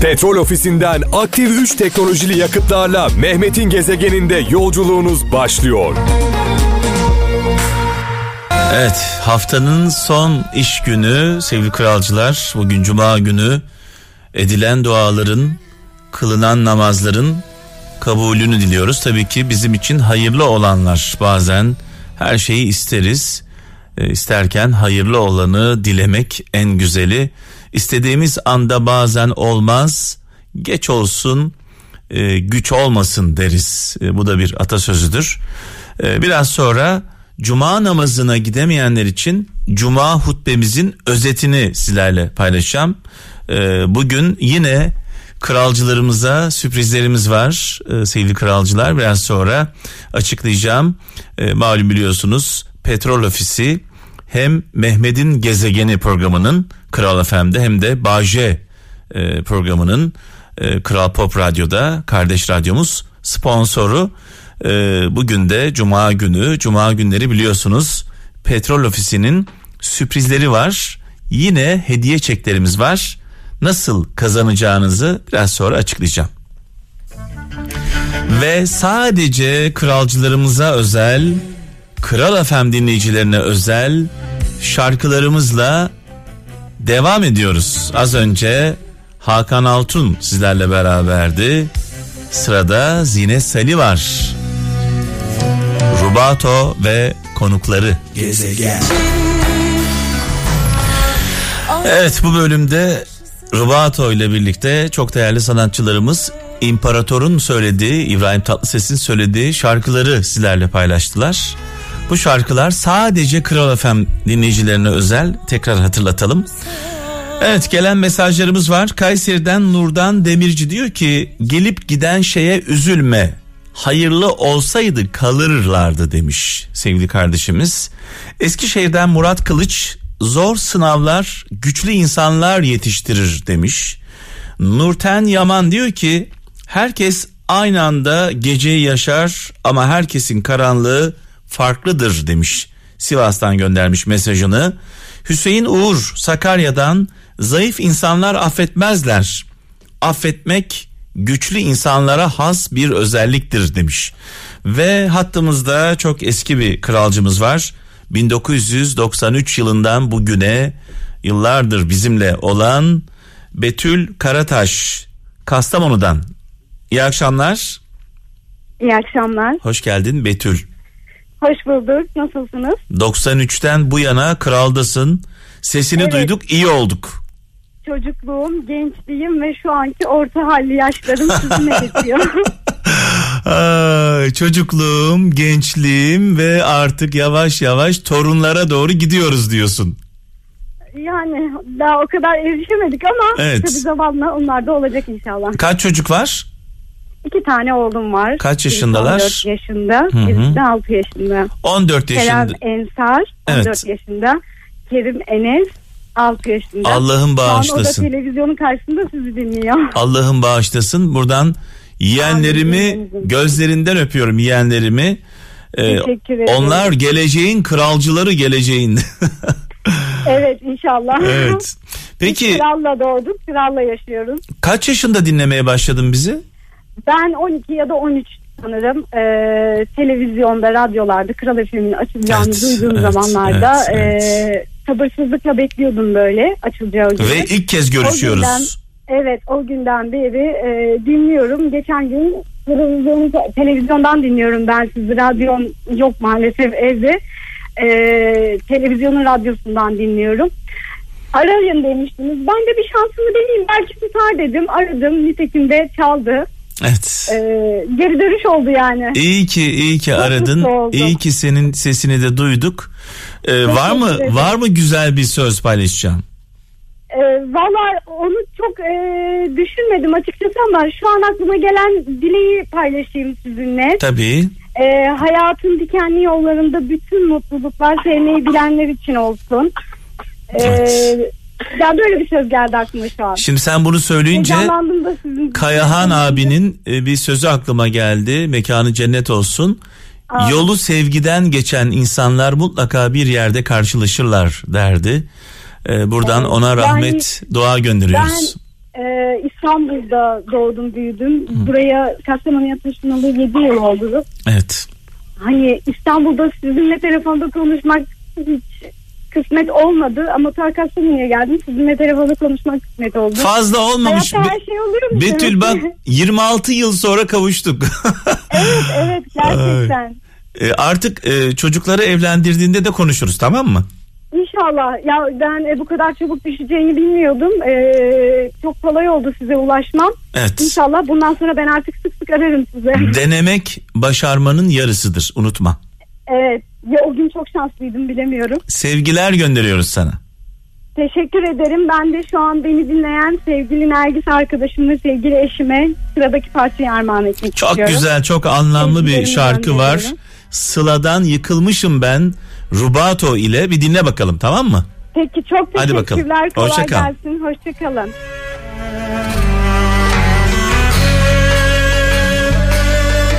Petrol ofisinden aktif 3 teknolojili yakıtlarla Mehmet'in gezegeninde yolculuğunuz başlıyor. Evet haftanın son iş günü sevgili kralcılar bugün cuma günü edilen duaların kılınan namazların kabulünü diliyoruz. Tabii ki bizim için hayırlı olanlar bazen her şeyi isteriz. E, isterken hayırlı olanı dilemek en güzeli. İstediğimiz anda bazen olmaz. Geç olsun, e, güç olmasın deriz. E, bu da bir atasözüdür. E, biraz sonra cuma namazına gidemeyenler için cuma hutbemizin özetini sizlerle paylaşacağım. E, bugün yine kralcılarımıza sürprizlerimiz var sevgili kralcılar biraz sonra açıklayacağım. E, malum biliyorsunuz petrol ofisi hem Mehmet'in gezegeni programının Kral FM'de hem de Baje e, programının e, Kral Pop Radyo'da kardeş radyomuz sponsoru. E, bugün de Cuma günü, Cuma günleri biliyorsunuz petrol ofisinin sürprizleri var. Yine hediye çeklerimiz var. Nasıl kazanacağınızı biraz sonra açıklayacağım. Ve sadece kralcılarımıza özel, Kral FM dinleyicilerine özel şarkılarımızla devam ediyoruz. Az önce Hakan Altun sizlerle beraberdi. Sırada Zine Sali var. Rubato ve konukları. Gezegen. Evet bu bölümde Rubato ile birlikte çok değerli sanatçılarımız İmparator'un söylediği, İbrahim Tatlıses'in söylediği şarkıları sizlerle paylaştılar. Bu şarkılar sadece Kral FM dinleyicilerine özel. Tekrar hatırlatalım. Evet gelen mesajlarımız var. Kayseri'den Nurdan Demirci diyor ki gelip giden şeye üzülme. Hayırlı olsaydı kalırlardı demiş sevgili kardeşimiz. Eskişehir'den Murat Kılıç zor sınavlar güçlü insanlar yetiştirir demiş. Nurten Yaman diyor ki herkes aynı anda geceyi yaşar ama herkesin karanlığı farklıdır demiş. Sivas'tan göndermiş mesajını. Hüseyin Uğur Sakarya'dan zayıf insanlar affetmezler. Affetmek güçlü insanlara has bir özelliktir demiş. Ve hattımızda çok eski bir kralcımız var. 1993 yılından bugüne yıllardır bizimle olan Betül Karataş Kastamonu'dan. İyi akşamlar. İyi akşamlar. Hoş geldin Betül. Hoş bulduk. Nasılsınız? 93'ten bu yana kraldasın. Sesini Evet. duyduk, iyi olduk. Çocukluğum, gençliğim ve şu anki orta halli yaşlarım sizinle geçiyor. Ay, çocukluğum, gençliğim ve artık yavaş yavaş torunlara doğru gidiyoruz diyorsun. yani daha o kadar erişemedik ama Evet. tabii zamanla onlar da olacak inşallah. Kaç çocuk var? İki tane oğlum var. Kaç yaşındalar? 14 yaşında, birisi de 6 yaşında. 14 Kerem yaşında. Ensar 14 Evet. yaşında. Kerim Enes 6 yaşında. Allah'ım Şu an o da bağışlasın. televizyonun karşısında sizi dinliyor. Allah'ım bağışlasın. Buradan yeğenlerimi gözlerinden öpüyorum yeğenlerimi. Ee, Teşekkür ederim. onlar geleceğin kralcıları geleceğin. Evet inşallah. evet. Biz Peki Kralla doğduk, kralla yaşıyoruz. kaç yaşında dinlemeye başladın bizi? Ben 12 ya da 13 sanırım e, televizyonda, radyolarda Kral FM'in açılacağını Evet, duyduğum evet, zamanlarda evet, e, sabırsızlıkla bekliyordum böyle açılacağı günü. Ve ilk kez görüşüyoruz. O günden, evet o günden beri e, dinliyorum. Geçen gün televizyon, televizyondan dinliyorum ben sizi. Radyom yok maalesef evde. E, televizyonun radyosundan dinliyorum. Arayın demiştiniz. Ben de bir şansımı deneyeyim. Belki tutar dedim. Aradım. Nitekim de çaldı. Evet. E, geri dönüş oldu yani. İyi ki iyi ki aradın. İyi ki senin sesini de duyduk. Ee, var mı ederim. var mı güzel bir söz paylaşacağım? E, Valla onu çok e, düşünmedim açıkçası ama şu an aklıma gelen dileği paylaşayım sizinle. Tabii. E, hayatın dikenli yollarında bütün mutluluklar sevmeyi bilenler için olsun. E, Evet. Ya böyle bir söz geldi aklıma şu an. Şimdi sen bunu söyleyince Heyecanlandım da sizin. Kayahan abinin e, bir sözü aklıma geldi. Mekanı cennet olsun. Aa. Yolu sevgiden geçen insanlar mutlaka bir yerde karşılaşırlar derdi. Ee, buradan Evet, ona yani rahmet dua gönderiyoruz. Ben e, İstanbul'da doğdum büyüdüm. Buraya Kastamonu'ya taşınalı 7 yıl oldu. Evet. Hani İstanbul'da sizinle telefonda konuşmak hiç kısmet olmadı ama ta Kastamonu'ya geldim. Sizinle telefonda konuşmak kısmet oldu. Fazla olmamış. Hayatta her şey oluyor mu? Betül bak 26 yıl sonra kavuştuk. evet evet gerçekten. E, artık e, çocukları evlendirdiğinde de konuşuruz tamam mı? İnşallah. Ya ben e, bu kadar çabuk düşeceğini bilmiyordum. Ee, çok kolay oldu size ulaşmam. Evet. İnşallah bundan sonra ben artık sık sık ararım size. Denemek başarmanın yarısıdır unutma. evet. Ya o gün çok şanslıydım bilemiyorum. Sevgiler gönderiyoruz sana. Teşekkür ederim. Ben de şu an beni dinleyen sevgili Nergis arkadaşım ve sevgili eşime sıradaki parçayı armağan etmek Çok istiyorum. güzel çok anlamlı bir şarkı var. Sıla'dan yıkılmışım ben Rubato ile bir dinle bakalım tamam mı? Peki çok Hadi bakalım. teşekkürler. Kolay Hoşça kal. gelsin. Hoşçakalın.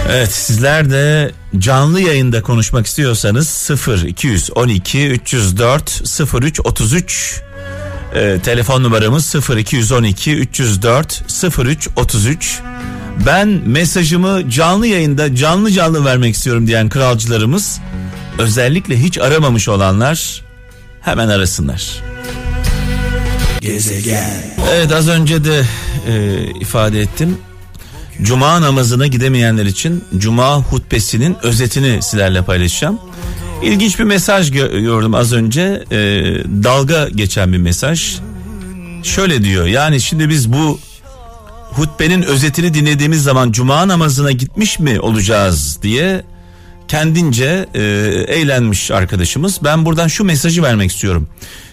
Evet sizler de canlı yayında konuşmak istiyorsanız 0 212 304 03 33 e, telefon numaramız 0 212 304 03 33 ben mesajımı canlı yayında canlı canlı vermek istiyorum diyen kralcılarımız özellikle hiç aramamış olanlar hemen arasınlar. Evet az önce de e, ifade ettim. Cuma namazına gidemeyenler için Cuma hutbesinin özetini sizlerle paylaşacağım. İlginç bir mesaj gö- gördüm az önce. E, dalga geçen bir mesaj. Şöyle diyor yani şimdi biz bu hutbenin özetini dinlediğimiz zaman Cuma namazına gitmiş mi olacağız diye kendince e, eğlenmiş arkadaşımız. Ben buradan şu mesajı vermek istiyorum.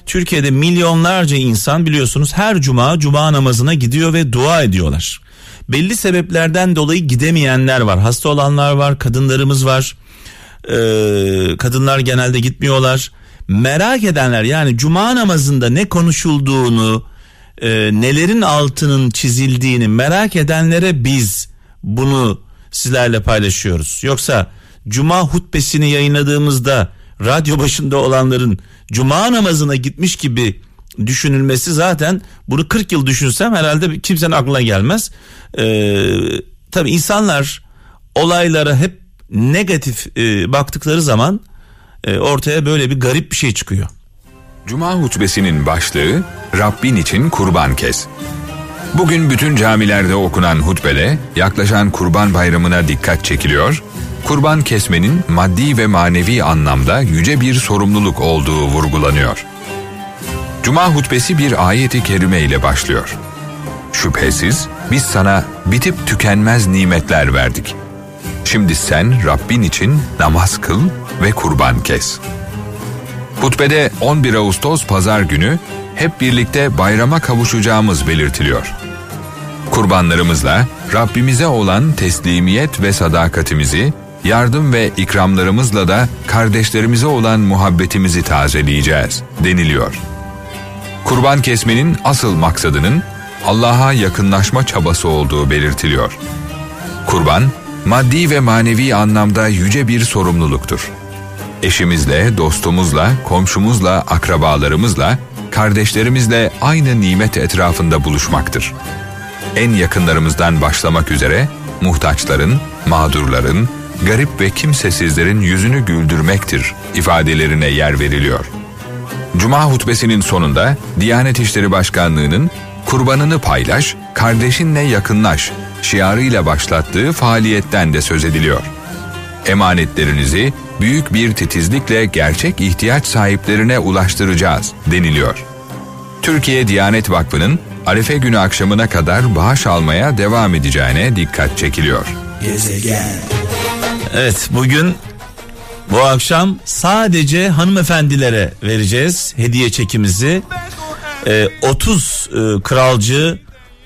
Türkiye'de milyonlarca insan biliyorsunuz her cuma cuma namazına gidiyor ve dua ediyorlar. Belli sebeplerden dolayı gidemeyenler var. Hasta olanlar var, kadınlarımız var. Ee, kadınlar genelde gitmiyorlar. Merak edenler yani cuma namazında ne konuşulduğunu, e, nelerin altının çizildiğini merak edenlere biz bunu sizlerle paylaşıyoruz. Yoksa cuma hutbesini yayınladığımızda radyo başında olanların cuma namazına gitmiş gibi düşünülmesi zaten bunu 40 yıl düşünsem herhalde kimsenin aklına gelmez. Ee, tabii insanlar olaylara hep negatif e, baktıkları zaman e, ortaya böyle bir garip bir şey çıkıyor. Cuma hutbesinin başlığı Rabbin için kurban kes. Bugün bütün camilerde okunan hutbede yaklaşan kurban bayramına dikkat çekiliyor, kurban kesmenin maddi ve manevi anlamda yüce bir sorumluluk olduğu vurgulanıyor. Cuma hutbesi bir ayeti kerime ile başlıyor. Şüphesiz biz sana bitip tükenmez nimetler verdik. Şimdi sen Rabbin için namaz kıl ve kurban kes.'' Hutbede 11 Ağustos pazar günü hep birlikte bayrama kavuşacağımız belirtiliyor. Kurbanlarımızla Rabbimize olan teslimiyet ve sadakatimizi, yardım ve ikramlarımızla da kardeşlerimize olan muhabbetimizi tazeleyeceğiz deniliyor. Kurban kesmenin asıl maksadının Allah'a yakınlaşma çabası olduğu belirtiliyor. Kurban, maddi ve manevi anlamda yüce bir sorumluluktur eşimizle, dostumuzla, komşumuzla, akrabalarımızla, kardeşlerimizle aynı nimet etrafında buluşmaktır. En yakınlarımızdan başlamak üzere muhtaçların, mağdurların, garip ve kimsesizlerin yüzünü güldürmektir ifadelerine yer veriliyor. Cuma hutbesinin sonunda Diyanet İşleri Başkanlığı'nın kurbanını paylaş, kardeşinle yakınlaş şiarıyla başlattığı faaliyetten de söz ediliyor. Emanetlerinizi büyük bir titizlikle gerçek ihtiyaç sahiplerine ulaştıracağız deniliyor. Türkiye Diyanet Vakfı'nın Arife günü akşamına kadar bağış almaya devam edeceğine dikkat çekiliyor. Evet bugün bu akşam sadece hanımefendilere vereceğiz hediye çekimizi. Ee, 30 e, kralcı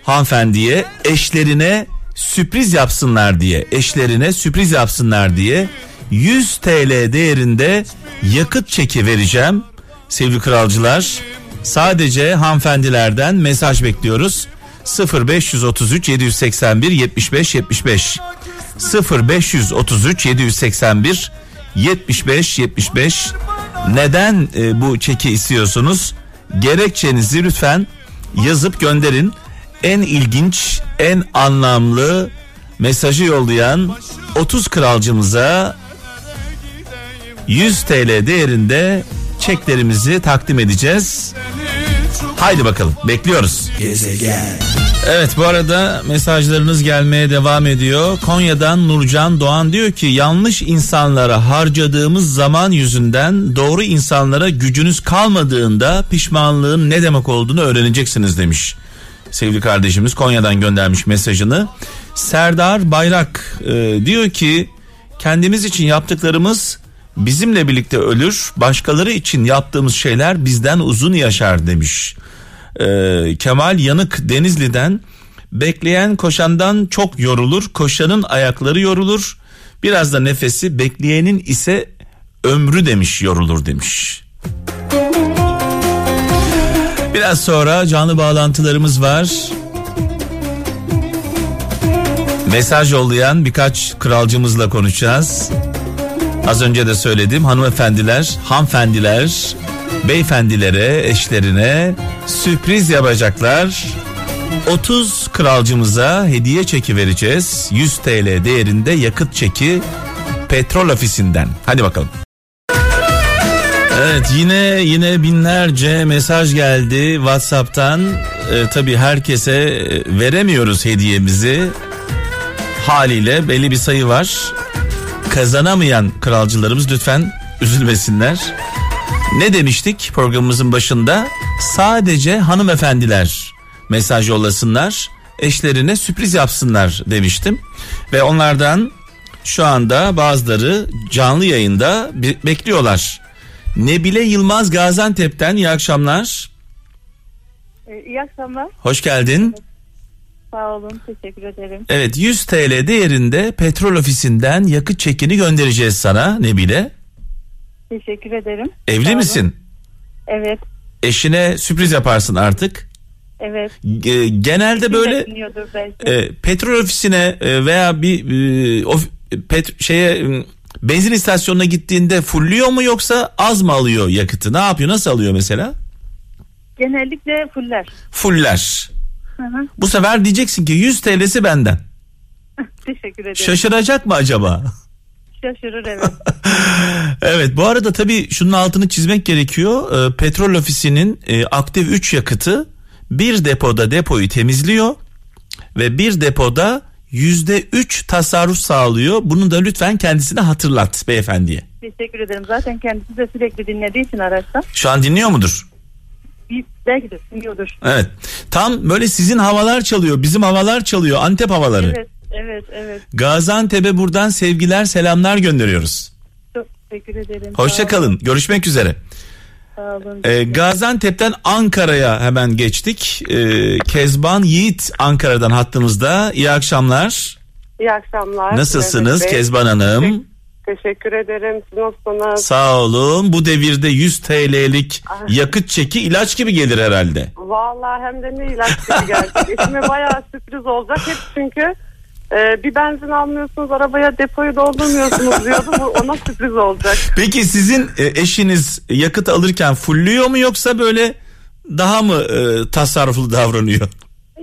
hanımefendiye eşlerine sürpriz yapsınlar diye eşlerine sürpriz yapsınlar diye 100 TL değerinde yakıt çeki vereceğim sevgili kralcılar. Sadece hanımefendilerden mesaj bekliyoruz. 0533 781 75 75 0533 781 75 75 neden e, bu çeki istiyorsunuz? Gerekçenizi lütfen yazıp gönderin. en ilginç, en anlamlı mesajı yollayan 30 kralcımıza 100 TL değerinde çeklerimizi takdim edeceğiz. Haydi bakalım bekliyoruz. Evet bu arada mesajlarınız gelmeye devam ediyor. Konya'dan Nurcan Doğan diyor ki yanlış insanlara harcadığımız zaman yüzünden doğru insanlara gücünüz kalmadığında pişmanlığın ne demek olduğunu öğreneceksiniz demiş. Sevgili kardeşimiz Konya'dan göndermiş mesajını. Serdar Bayrak e, diyor ki kendimiz için yaptıklarımız bizimle birlikte ölür. Başkaları için yaptığımız şeyler bizden uzun yaşar demiş. Ee, Kemal Yanık Denizli'den bekleyen koşandan çok yorulur. Koşanın ayakları yorulur. Biraz da nefesi bekleyenin ise ömrü demiş yorulur demiş. Biraz sonra canlı bağlantılarımız var. Mesaj yollayan birkaç kralcımızla konuşacağız. Az önce de söyledim hanımefendiler, hanımefendiler, beyefendilere, eşlerine sürpriz yapacaklar. 30 kralcımıza hediye çeki vereceğiz. 100 TL değerinde yakıt çeki petrol ofisinden. Hadi bakalım. Evet yine yine binlerce mesaj geldi WhatsApp'tan. Ee, tabii herkese e, veremiyoruz hediyemizi. Haliyle belli bir sayı var. Kazanamayan kralcılarımız lütfen üzülmesinler. Ne demiştik programımızın başında? Sadece hanımefendiler mesaj yollasınlar, eşlerine sürpriz yapsınlar demiştim. Ve onlardan şu anda bazıları canlı yayında be- bekliyorlar. Nebile Yılmaz Gaziantep'ten iyi akşamlar. İyi akşamlar. Hoş geldin. Sağ olun. Teşekkür ederim. Evet 100 TL değerinde petrol ofisinden yakıt çekini göndereceğiz sana Nebile. Teşekkür ederim. Evli misin? Evet. Eşine sürpriz yaparsın artık. Evet. Ge- Genelde böyle e, petrol ofisine e, veya bir e, of, pet, şeye benzin istasyonuna gittiğinde fulluyor mu yoksa az mı alıyor yakıtı? Ne yapıyor? Nasıl alıyor mesela? Genellikle fuller. Fuller. Hı hı. Bu sefer diyeceksin ki 100 TL'si benden. Teşekkür ederim. Şaşıracak mı acaba? Şaşırır evet. Evet bu arada tabii şunun altını çizmek gerekiyor. Ee, petrol ofisinin e, aktif 3 yakıtı bir depoda depoyu temizliyor ve bir depoda yüzde üç tasarruf sağlıyor. Bunu da lütfen kendisine hatırlat beyefendiye. Teşekkür ederim. Zaten kendisi de sürekli dinlediği için araçta. Şu an dinliyor mudur? Belki de dinliyordur. Evet. Tam böyle sizin havalar çalıyor, bizim havalar çalıyor, Antep havaları. Evet. Evet. Evet. Gaziantep'e buradan sevgiler, selamlar gönderiyoruz. Çok teşekkür ederim. Hoşça kalın. Görüşmek üzere. Sağ olun. Ee, Gaziantep'ten Ankara'ya hemen geçtik. Ee, Kezban Yiğit Ankara'dan hattımızda. İyi akşamlar. İyi akşamlar. Nasılsınız Bey. Kezban Hanım? Teşekkür ederim. Siz nasılsınız? Sağ olun. Bu devirde 100 TL'lik Ah. yakıt çeki ilaç gibi gelir herhalde. Vallahi hem de ne ilaç gibi geldi. Eşime bayağı sürpriz olacak. Hep çünkü e, bir benzin almıyorsunuz arabaya depoyu doldurmuyorsunuz diyordu. Bu ona sürpriz olacak. Peki sizin e, eşiniz yakıt alırken fulluyor mu yoksa böyle daha mı e, tasarruflu davranıyor?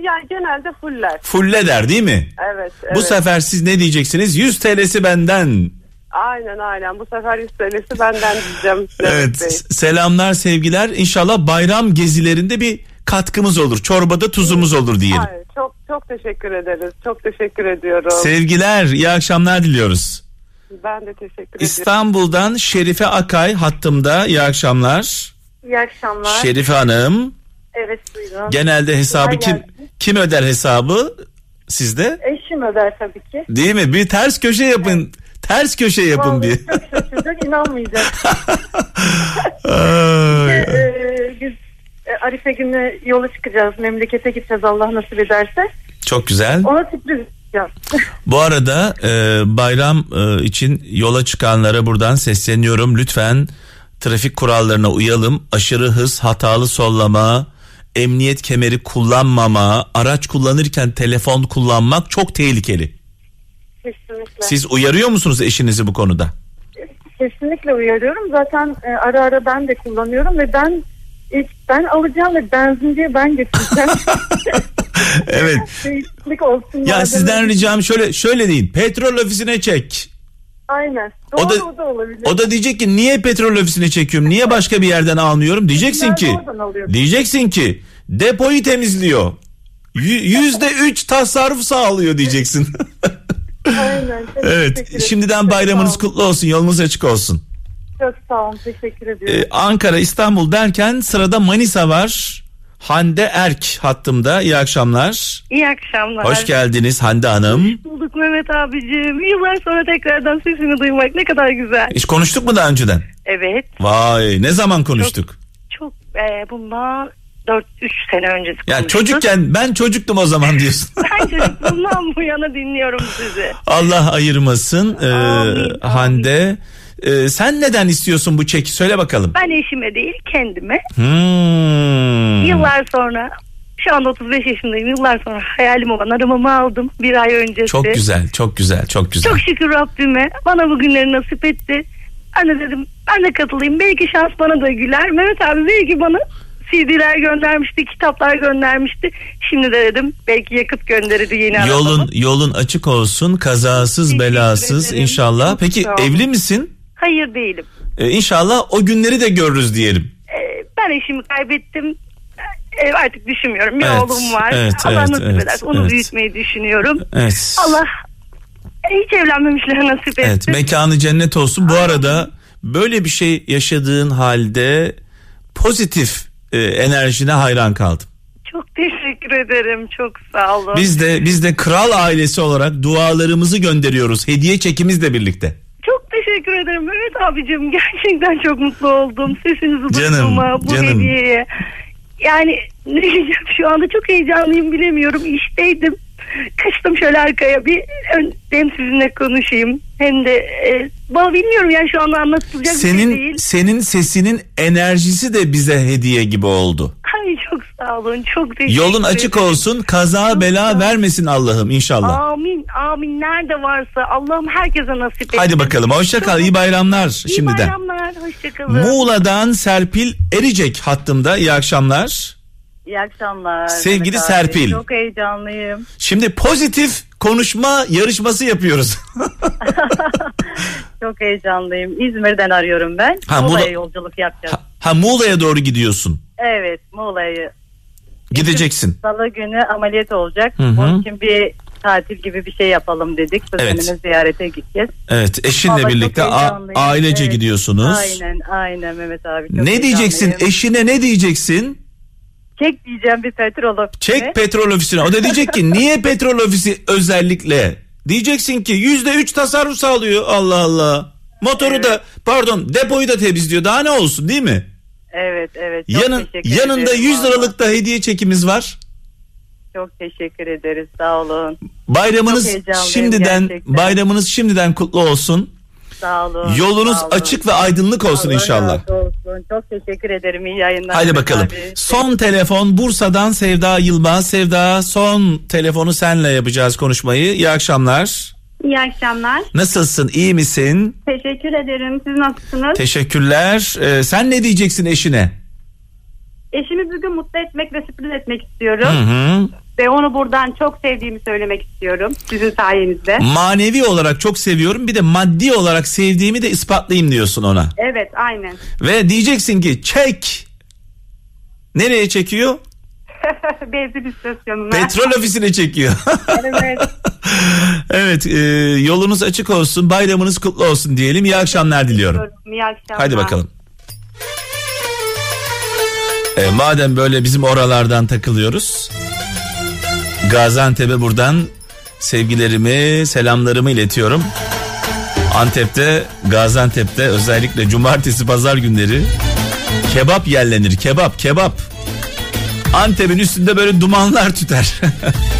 Yani genelde fuller. Fulle der değil mi? Evet. Bu evet. sefer siz ne diyeceksiniz? 100 TL'si benden. Aynen aynen. Bu sefer 100 TL'si benden diyeceğim. Evet Bey. selamlar sevgiler İnşallah bayram gezilerinde bir katkımız olur. Çorbada tuzumuz olur diyelim. Ay, çok çok teşekkür ederiz. Çok teşekkür ediyorum. Sevgiler iyi akşamlar diliyoruz. ben de teşekkür ediyorum. İstanbul'dan Şerife Akay hattımda iyi akşamlar. İyi akşamlar. Şerife Hanım evet buyurun. genelde hesabı Kolay kim gelsin. kim öder hesabı sizde? Eşim öder tabii ki. Değil mi? Bir ters köşe yapın. Ters köşe yapın bir. Vallahi çok şaşıracak inanmayacak. Ay. Ee, biz Arife günü yola çıkacağız. Memlekete gideceğiz Allah nasip ederse. Çok güzel. Ona sürpriz yapacağız. Bu arada e, bayram e, için yola çıkanlara buradan sesleniyorum. Lütfen trafik kurallarına uyalım. Aşırı hız, hatalı sollama, emniyet kemeri kullanmama, araç kullanırken telefon kullanmak çok tehlikeli. Kesinlikle. Siz uyarıyor musunuz eşinizi bu konuda? Kesinlikle uyarıyorum. Zaten e, ara ara ben de kullanıyorum ve ben ben alacağım ve benzinciye ben götüreceğim. evet. Değişiklik olsun. Ya madem sizden ricam şöyle şöyle deyin. Petrol ofisine çek. Aynen. O Doğru da- o da olabilir. O da diyecek ki niye petrol ofisine çekiyorum? Niye başka bir yerden almıyorum? Diyeceksin Nerede ki. Diyeceksin ki depoyu temizliyor. Yü- Yüzde üç tasarruf sağlıyor diyeceksin. Aynen. Evet. Şimdiden bayramınız kutlu olsun. Yolunuz açık olsun. Çok sağ olun. Teşekkür ediyorum. Ee, Ankara, İstanbul derken sırada Manisa var. Hande Erk hattımda. İyi akşamlar. İyi akşamlar. Hoş geldiniz Hande Hanım. bulduk Mehmet abicim. Yıllar sonra tekrardan sesini duymak ne kadar güzel. Hiç konuştuk mu daha önceden? Evet. Vay ne zaman konuştuk? Çok e, bundan 4-3 sene öncesi Ya konuştuk. çocukken ben çocuktum o zaman diyorsun. Ben çocukluğumdan bu yana dinliyorum sizi. Allah ayırmasın ee, Amin, amin. Ee, sen neden istiyorsun bu çeki? Söyle bakalım. Ben eşime değil kendime Hmm. yıllar sonra şu anda 35 yaşındayım. Yıllar sonra hayalim olan arabamı aldım bir ay öncesi. Çok güzel, çok güzel, çok güzel. Çok şükür Rabbime bana bu günleri nasip etti. Ben de dedim ben de katılayım. Belki şans bana da güler. Mehmet abi belki bana CD'ler göndermişti, kitaplar göndermişti. Şimdi de dedim belki yakıt gönderirdi yeni Yolun arabamı. yolun açık olsun, kazasız Teşekkür belasız ederim. inşallah. Çok Peki sağ olun. evli misin? Hayır değilim. Ee, inşallah o günleri de görürüz diyelim. Ee, ben eşimi kaybettim. Ee, artık düşünmüyorum. Bir Evet, oğlum var. evet, Allah evet, nasip evet, ederse onu evet. büyütmeyi düşünüyorum. Evet. Allah hiç evlenmemişlere nasip etsin. Evet, mekanı cennet olsun. Bu arada böyle bir şey yaşadığın halde pozitif e, enerjine hayran kaldım. Çok teşekkür ederim. Çok sağ olun. Biz de biz de kral ailesi olarak dualarımızı gönderiyoruz. Hediye çekimizle birlikte. Teşekkür ederim Mehmet abicim. Gerçekten çok mutlu oldum. Sesinizi duyduğuma, bu canım. hediyeye. Yani ne diyeceğim şu anda çok heyecanlıyım bilemiyorum. İşteydim. Kaçtım şöyle arkaya bir ön- hem sizinle konuşayım hem de e, bana bilmiyorum yani şu anda anlatılacak bir şey Senin değil. senin sesinin enerjisi de bize hediye gibi oldu. Ay sağ olun. Çok teşekkür Yolun açık ederim. olsun. Kaza bela vermesin Allah'ım inşallah. Amin amin nerede varsa Allah'ım herkese nasip etsin. Hadi bakalım. Hoşça kal. İyi bayramlar İyi şimdiden. bayramlar. Hoşçakalın. Muğla'dan Serpil Ericek hattımda. İyi akşamlar. İyi akşamlar. Sevgili Mehmet abi. Serpil. Çok heyecanlıyım. Şimdi pozitif konuşma yarışması yapıyoruz. Çok heyecanlıyım. İzmir'den arıyorum ben. Ha, Muğla'ya Muğla- yolculuk yapacağız. ha, ha, Muğla'ya doğru gidiyorsun. Evet Muğla'yı. Gideceksin. Salı günü ameliyat olacak. Hı hı. Onun için bir tatil gibi bir şey yapalım dedik. Kuzenimi Evet. ziyarete gideceğiz. Evet eşinle Vallahi birlikte a- ailece Evet. gidiyorsunuz. Aynen aynen Mehmet abi. Çok Ne diyeceksin? Eşine ne diyeceksin? Çek diyeceğim bir petrol ofisine. Çek petrol ofisine. O da diyecek ki niye petrol ofisi özellikle? Diyeceksin ki yüzde üç tasarruf sağlıyor. Allah Allah. Motoru da pardon depoyu da temizliyor. Daha ne olsun değil mi? Evet evet. Çok Yanın, teşekkür yanında ederim 100 vallahi. liralık da hediye çekimiz var. Çok teşekkür ederiz. Sağ olun. Bayramınız şimdiden gerçekten. bayramınız şimdiden kutlu olsun. Sağ olun. Yolunuz sağ olun. açık ve aydınlık olsun Allah inşallah. olsun. Çok teşekkür ederim. İyi yayınlar. Haydi Mehmet bakalım. abi. Son telefon Bursa'dan Sevda Yılmaz. Sevda son telefonu senle yapacağız konuşmayı. İyi akşamlar. İyi akşamlar. Nasılsın? İyi misin? Teşekkür ederim. Siz nasılsınız? Teşekkürler. Ee, sen ne diyeceksin eşine? Eşimi bugün mutlu etmek ve sürpriz etmek istiyorum. Hı hı. Ve onu buradan çok sevdiğimi söylemek istiyorum. Sizin sayenizde. Manevi olarak çok seviyorum. Bir de maddi olarak sevdiğimi de ispatlayayım diyorsun ona. Evet aynen. Ve diyeceksin ki çek. Nereye çekiyor? Benzin istasyonuna. Petrol ofisine çekiyor. Evet. evet e, yolunuz açık olsun. Bayramınız kutlu olsun diyelim. İyi akşamlar diliyorum. İyi akşamlar. Hadi bakalım. E, madem böyle bizim oralardan takılıyoruz. Gaziantep'e buradan sevgilerimi, selamlarımı iletiyorum. Antep'te, Gaziantep'te özellikle cumartesi pazar günleri kebap yerlenir. Kebap, kebap. Antep'in üstünde böyle dumanlar tüter.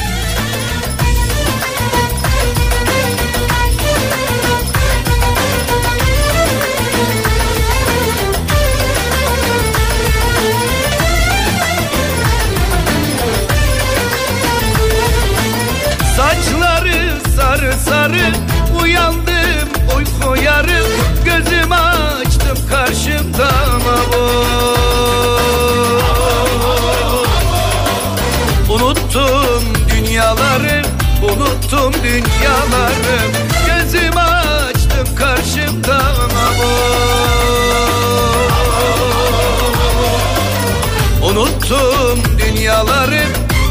Unuttum dünyaları. Gözümü açtım karşımda Unuttum dünyaları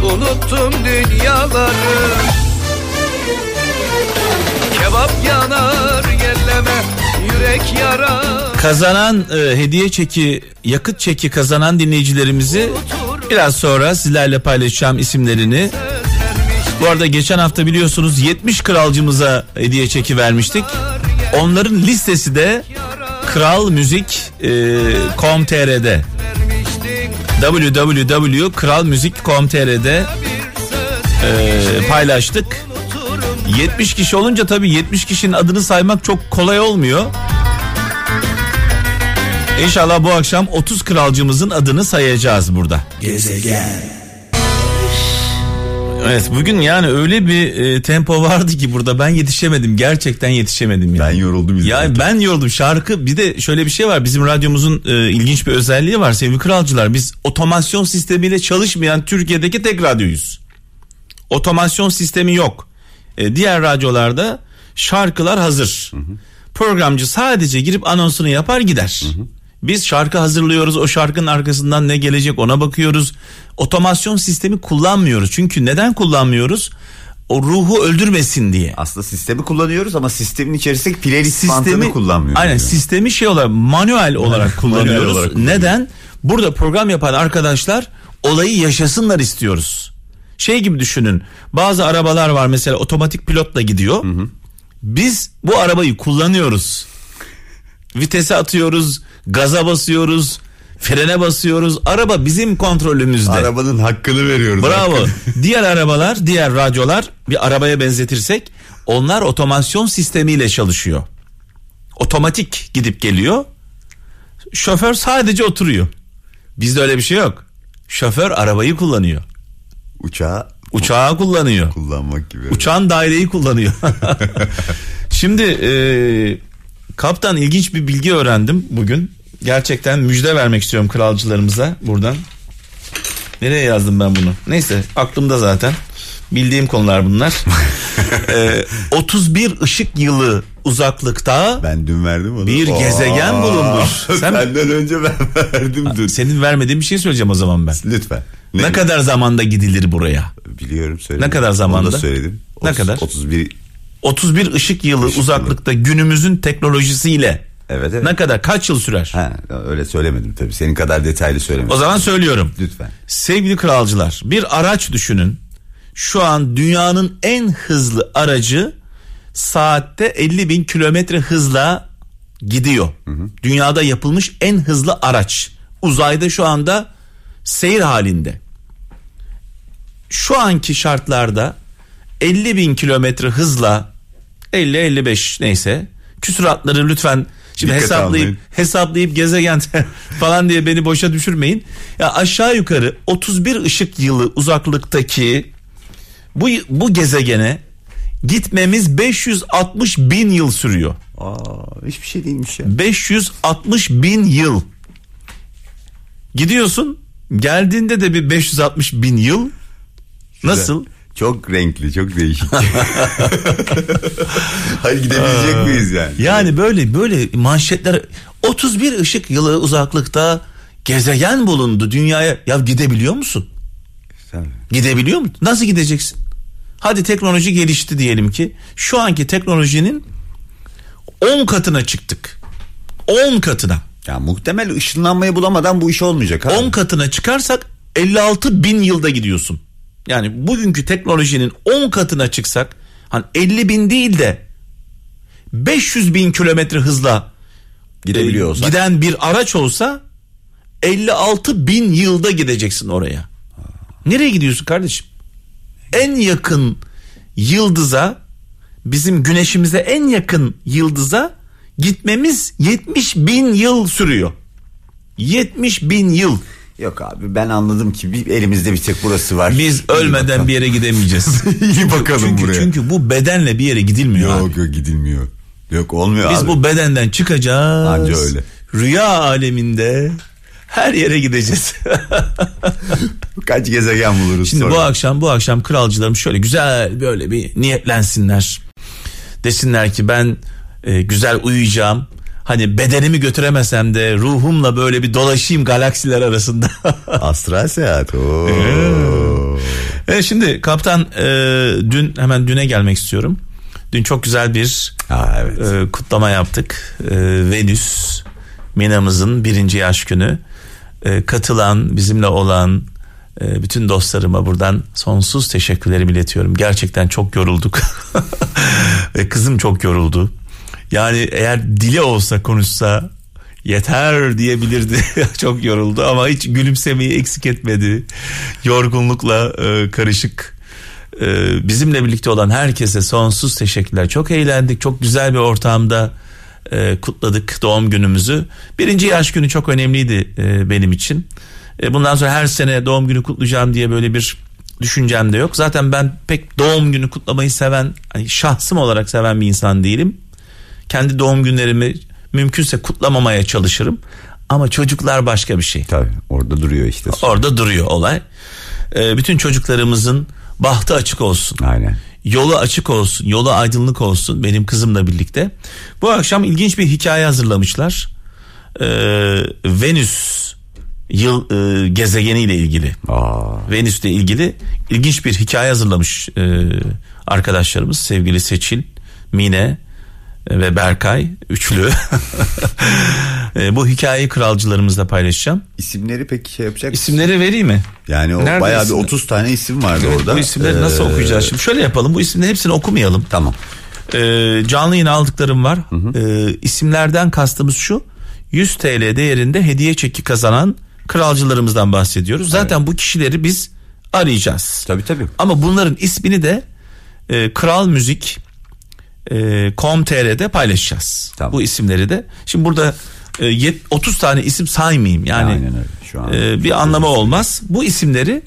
Unuttum dünyaları. Kebap yanar yerleme Yürek yarar. Kazanan e, hediye çeki, yakıt çeki kazanan dinleyicilerimizi biraz sonra sizlerle paylaşacağım isimlerini. Bu arada geçen hafta biliyorsunuz 70 kralcımıza hediye çeki vermiştik. Onların listesi de Kral Müzik e, com.tr'de www.kralmuzik.com.tr'de e, paylaştık. 70 kişi olunca tabii 70 kişinin adını saymak çok kolay olmuyor. İnşallah bu akşam 30 kralcımızın adını sayacağız burada. Gezegen. Evet bugün yani öyle bir e, tempo vardı ki burada ben yetişemedim gerçekten yetişemedim. Yani. Ben yoruldum izlerken. Ya ben yoruldum şarkı bir de şöyle bir şey var bizim radyomuzun e, ilginç bir özelliği var sevgili kralcılar biz otomasyon sistemiyle çalışmayan Türkiye'deki tek radyoyuz. Otomasyon sistemi yok. E, diğer radyolarda şarkılar hazır. Programcı sadece girip anonsunu yapar gider. Biz şarkı hazırlıyoruz o şarkının arkasından ne gelecek ona bakıyoruz. Otomasyon sistemi kullanmıyoruz. Çünkü neden kullanmıyoruz? O ruhu öldürmesin diye. Aslında sistemi kullanıyoruz ama sistemin içerisindeki playlist mantığını kullanmıyoruz. Aynen yani. sistemi şey olarak manuel olarak kullanıyoruz. Manuel olarak kullanıyoruz. Neden? Burada program yapan arkadaşlar olayı yaşasınlar istiyoruz. Şey gibi düşünün. Bazı arabalar var mesela otomatik pilotla gidiyor. Biz bu arabayı kullanıyoruz. Vitese atıyoruz, gaza basıyoruz, frene basıyoruz. Araba bizim kontrolümüzde. Arabanın hakkını veriyoruz. Bravo. hakkını. diğer arabalar, diğer radyolar bir arabaya benzetirsek onlar otomasyon sistemiyle çalışıyor. Otomatik gidip geliyor. Şoför sadece oturuyor. Bizde öyle bir şey yok. Şoför arabayı kullanıyor. Uçağı Uçağı kullanıyor. kullanmak gibi. Uçağın daireyi kullanıyor. Şimdi e, kaptan ilginç bir bilgi öğrendim bugün. Gerçekten müjde vermek istiyorum kralcılarımıza buradan. Nereye yazdım ben bunu? Neyse aklımda zaten. Bildiğim konular bunlar. E, 31 ışık yılı uzaklıkta Ben dün verdim onu. Bir gezegen bulunmuş. Sen- Senden önce ben verdim dün. senin vermediğin bir şey söyleyeceğim o zaman ben. Lütfen. Ne, kadar zamanda gidilir buraya? Biliyorum söyledim. Ne kadar Onu zamanda? da söyledim. Ne Otuz- kadar? 31 31 ışık yılı Işık uzaklıkta günümüzün teknolojisiyle Evet evet. ne kadar kaç yıl sürer? Ha, öyle söylemedim tabii. Senin kadar detaylı söylemedim. O zaman söylüyorum. Lütfen. Sevgili kralcılar bir araç düşünün. Şu an dünyanın en hızlı aracı saatte 50 bin kilometre hızla gidiyor. Dünyada yapılmış en hızlı araç. Uzayda şu anda seyir halinde. Şu anki şartlarda 50 bin kilometre hızla 50-55 neyse küsuratları lütfen şimdi Dikkat hesaplayıp almayın. hesaplayıp gezegen falan diye beni boşa düşürmeyin. Ya aşağı yukarı 31 ışık yılı uzaklıktaki bu bu gezegene gitmemiz 560 bin yıl sürüyor. Aa, hiçbir şey değilmiş ya. 560 bin yıl. Gidiyorsun geldiğinde de bir 560 bin yıl. Nasıl? Çok renkli, çok değişik. Hayır gidebilecek miyiz yani? Yani böyle böyle manşetler 31 ışık yılı uzaklıkta gezegen bulundu dünyaya. Ya gidebiliyor musun? Tabii. Gidebiliyor musun? Nasıl gideceksin? Hadi teknoloji gelişti diyelim ki. Şu anki teknolojinin 10 katına çıktık. 10 katına. Ya muhtemel ışınlanmayı bulamadan bu iş olmayacak. Ha? 10 katına çıkarsak 56 bin yılda gidiyorsun. Yani bugünkü teknolojinin 10 katına çıksak hani 50 bin değil de 500 bin kilometre hızla Gidebiliyor e, giden bir araç olsa 56 bin yılda gideceksin oraya. Nereye gidiyorsun kardeşim? En yakın yıldıza bizim güneşimize en yakın yıldıza gitmemiz 70 bin yıl sürüyor. 70 bin yıl. Yok abi ben anladım ki bir, elimizde bir tek burası var. Biz İyi ölmeden bakalım. bir yere gidemeyeceğiz. İyi bakalım çünkü, buraya. Çünkü bu bedenle bir yere gidilmiyor abi. Yok yok gidilmiyor. Yok olmuyor Biz abi. bu bedenden çıkacağız. Anca öyle. Rüya aleminde Her yere gideceğiz. Kaç gezegen buluruz Şimdi sonra. bu akşam bu akşam kralcılarım şöyle güzel böyle bir niyetlensinler. Desinler ki ben e, güzel uyuyacağım. Hani bedenimi götüremesem de ruhumla böyle bir dolaşayım galaksiler arasında. Astral seyahat. Oo. E, şimdi kaptan e, dün hemen düne gelmek istiyorum. Dün çok güzel bir Ha, evet. e, kutlama yaptık. E, Venüs Mina'mızın birinci yaş günü. E, katılan, bizimle olan e, bütün dostlarıma buradan sonsuz teşekkürlerimi iletiyorum. Gerçekten çok yorulduk. Ve kızım çok yoruldu. Yani eğer dili olsa konuşsa yeter diyebilirdi. çok yoruldu ama hiç gülümsemeyi eksik etmedi. Yorgunlukla e, karışık. E, bizimle birlikte olan herkese sonsuz teşekkürler. Çok eğlendik. Çok güzel bir ortamda e, kutladık doğum günümüzü. Birinci yaş günü çok önemliydi e, benim için. Bundan sonra her sene doğum günü kutlayacağım diye böyle bir düşüncem de yok. Zaten ben pek doğum günü kutlamayı seven, hani şahsım olarak seven bir insan değilim. Kendi doğum günlerimi mümkünse kutlamamaya çalışırım. Ama çocuklar başka bir şey. Tabii orada duruyor işte. Orada duruyor olay. Ee, bütün çocuklarımızın bahtı açık olsun. Aynen. Yolu açık olsun, yolu aydınlık olsun benim kızımla birlikte. Bu akşam ilginç bir hikaye hazırlamışlar. Ee, Venüs yıl e, gezegeniyle ilgili. Aa, Venüs'le ilgili ilginç bir hikaye hazırlamış e, arkadaşlarımız sevgili Seçil, Mine ve Berkay üçlü. E, bu hikayeyi kralcılarımızla paylaşacağım. isimleri peki şey yapacak mısın? İsimleri vereyim mi? Yani o Nerede bayağı bir isimler? 30 tane isim vardı orada. Bu isimleri nasıl Ee, okuyacağız şimdi? Şöyle yapalım bu isimlerin hepsini okumayalım. Tamam. Ee, canlı yayın aldıklarım var. Ee, isimlerden kastımız şu. 100 TL değerinde hediye çeki kazanan kralcılarımızdan bahsediyoruz. Zaten bu kişileri biz arayacağız. Tabii tabii. Ama bunların ismini de e, Kral Müzik e, com.tr'de paylaşacağız. Tamam. Bu isimleri de. Şimdi burada e, yet- 30 tane isim saymayayım. Yani Aynen öyle. Şu an e, bir anlamı olmaz. Bu isimleri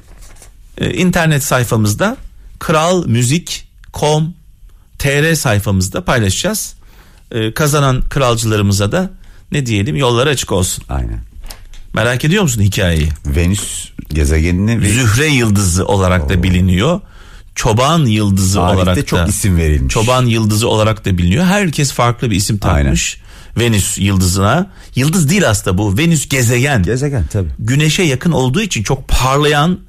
e, internet sayfamızda kralmuzik.com.tr sayfamızda paylaşacağız. E, kazanan kralcılarımıza da ne diyelim yolları açık olsun. Aynen. Merak ediyor musun hikayeyi? Venüs gezegenini Zühre yıldızı olarak da biliniyor. Çoban yıldızı tarihte olarak çok da isim verilmiş. Çoban yıldızı olarak da biliniyor. Herkes farklı bir isim takmış. Venüs yıldızına. Yıldız değil aslında bu. Venüs gezegen. Gezegen tabii. Güneşe yakın olduğu için çok parlayan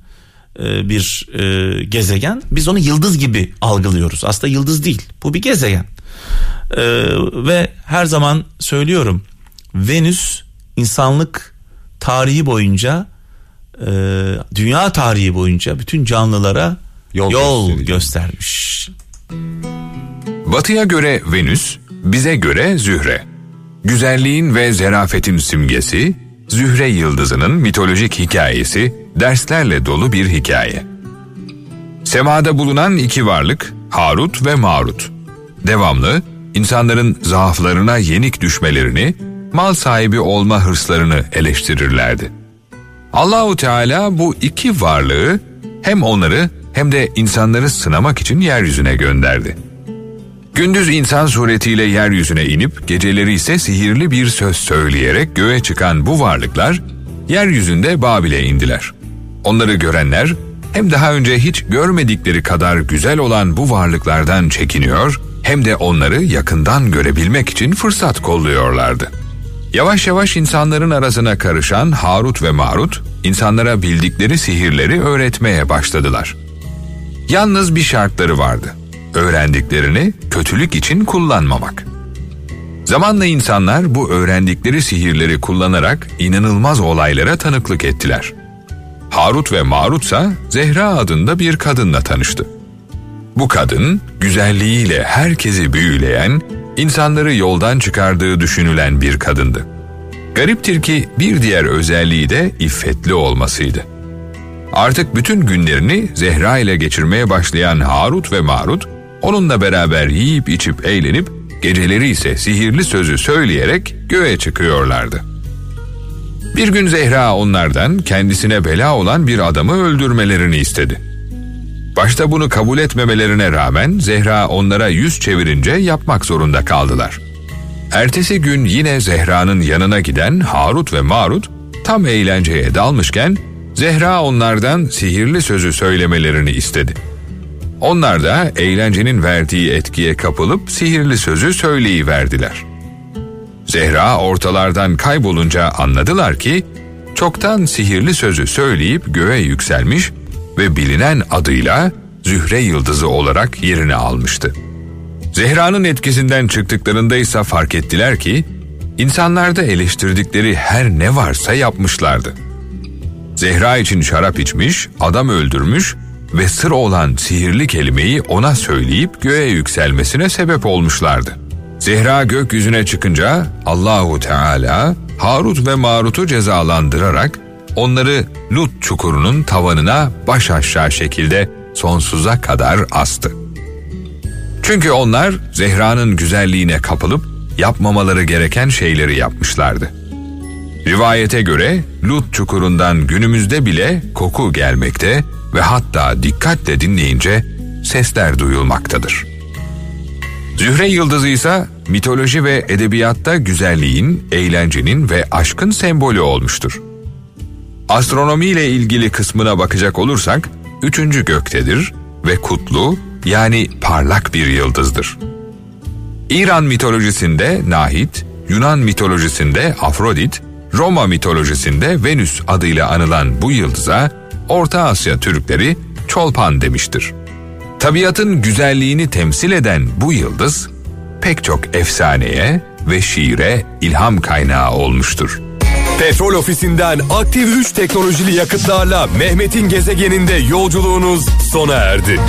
e, bir e, gezegen. Biz onu yıldız gibi algılıyoruz. Aslında yıldız değil. Bu bir gezegen. E, ve her zaman söylüyorum. Venüs insanlık tarihi boyunca dünya tarihi boyunca bütün canlılara Yol yol, göstermiş. Batıya göre Venüs, bize göre Zühre. Güzelliğin ve zerafetin simgesi, Zühre yıldızının mitolojik hikayesi, derslerle dolu bir hikaye. Semada bulunan iki varlık, Harut ve Marut. Devamlı, insanların zaaflarına yenik düşmelerini, mal sahibi olma hırslarını eleştirirlerdi. Allahu Teala bu iki varlığı hem onları hem de insanları sınamak için yeryüzüne gönderdi. Gündüz insan suretiyle yeryüzüne inip geceleri ise sihirli bir söz söyleyerek göğe çıkan bu varlıklar yeryüzünde Babil'e indiler. Onları görenler hem daha önce hiç görmedikleri kadar güzel olan bu varlıklardan çekiniyor hem de onları yakından görebilmek için fırsat kolluyorlardı. Yavaş yavaş insanların arasına karışan Harut ve Marut insanlara bildikleri sihirleri öğretmeye başladılar. Yalnız bir şartları vardı. Öğrendiklerini kötülük için kullanmamak. Zamanla insanlar bu öğrendikleri sihirleri kullanarak inanılmaz olaylara tanıklık ettiler. Harut ve Marut ise Zehra adında bir kadınla tanıştı. Bu kadın güzelliğiyle herkesi büyüleyen, insanları yoldan çıkardığı düşünülen bir kadındı. Gariptir ki bir diğer özelliği de iffetli olmasıydı. Artık bütün günlerini Zehra ile geçirmeye başlayan Harut ve Marut, onunla beraber yiyip içip eğlenip, geceleri ise sihirli sözü söyleyerek göğe çıkıyorlardı. Bir gün Zehra onlardan kendisine bela olan bir adamı öldürmelerini istedi. Başta bunu kabul etmemelerine rağmen Zehra onlara yüz çevirince yapmak zorunda kaldılar. Ertesi gün yine Zehra'nın yanına giden Harut ve Marut tam eğlenceye dalmışken Zehra onlardan sihirli sözü söylemelerini istedi. Onlar da eğlencenin verdiği etkiye kapılıp sihirli sözü söyleyiverdiler. Zehra ortalardan kaybolunca anladılar ki çoktan sihirli sözü söyleyip göğe yükselmiş ve bilinen adıyla Zühre Yıldızı olarak yerini almıştı. Zehra'nın etkisinden çıktıklarında ise fark ettiler ki insanlarda eleştirdikleri her ne varsa yapmışlardı. Zehra için şarap içmiş, adam öldürmüş ve sır olan sihirli kelimeyi ona söyleyip göğe yükselmesine sebep olmuşlardı. Zehra gökyüzüne çıkınca Allahu Teala Harut ve Marut'u cezalandırarak onları Lut çukurunun tavanına baş aşağı şekilde sonsuza kadar astı. Çünkü onlar Zehra'nın güzelliğine kapılıp yapmamaları gereken şeyleri yapmışlardı. Rivayete göre Lut çukurundan günümüzde bile koku gelmekte ve hatta dikkatle dinleyince sesler duyulmaktadır. Zühre yıldızı ise mitoloji ve edebiyatta güzelliğin, eğlencenin ve aşkın sembolü olmuştur. Astronomi ile ilgili kısmına bakacak olursak, üçüncü göktedir ve kutlu yani parlak bir yıldızdır. İran mitolojisinde Nahit, Yunan mitolojisinde Afrodit, Roma mitolojisinde Venüs adıyla anılan bu yıldıza Orta Asya Türkleri Çolpan demiştir. Tabiatın güzelliğini temsil eden bu yıldız pek çok efsaneye ve şiire ilham kaynağı olmuştur. Petrol ofisinden aktif 3 teknolojili yakıtlarla Mehmet'in gezegeninde yolculuğunuz sona erdi.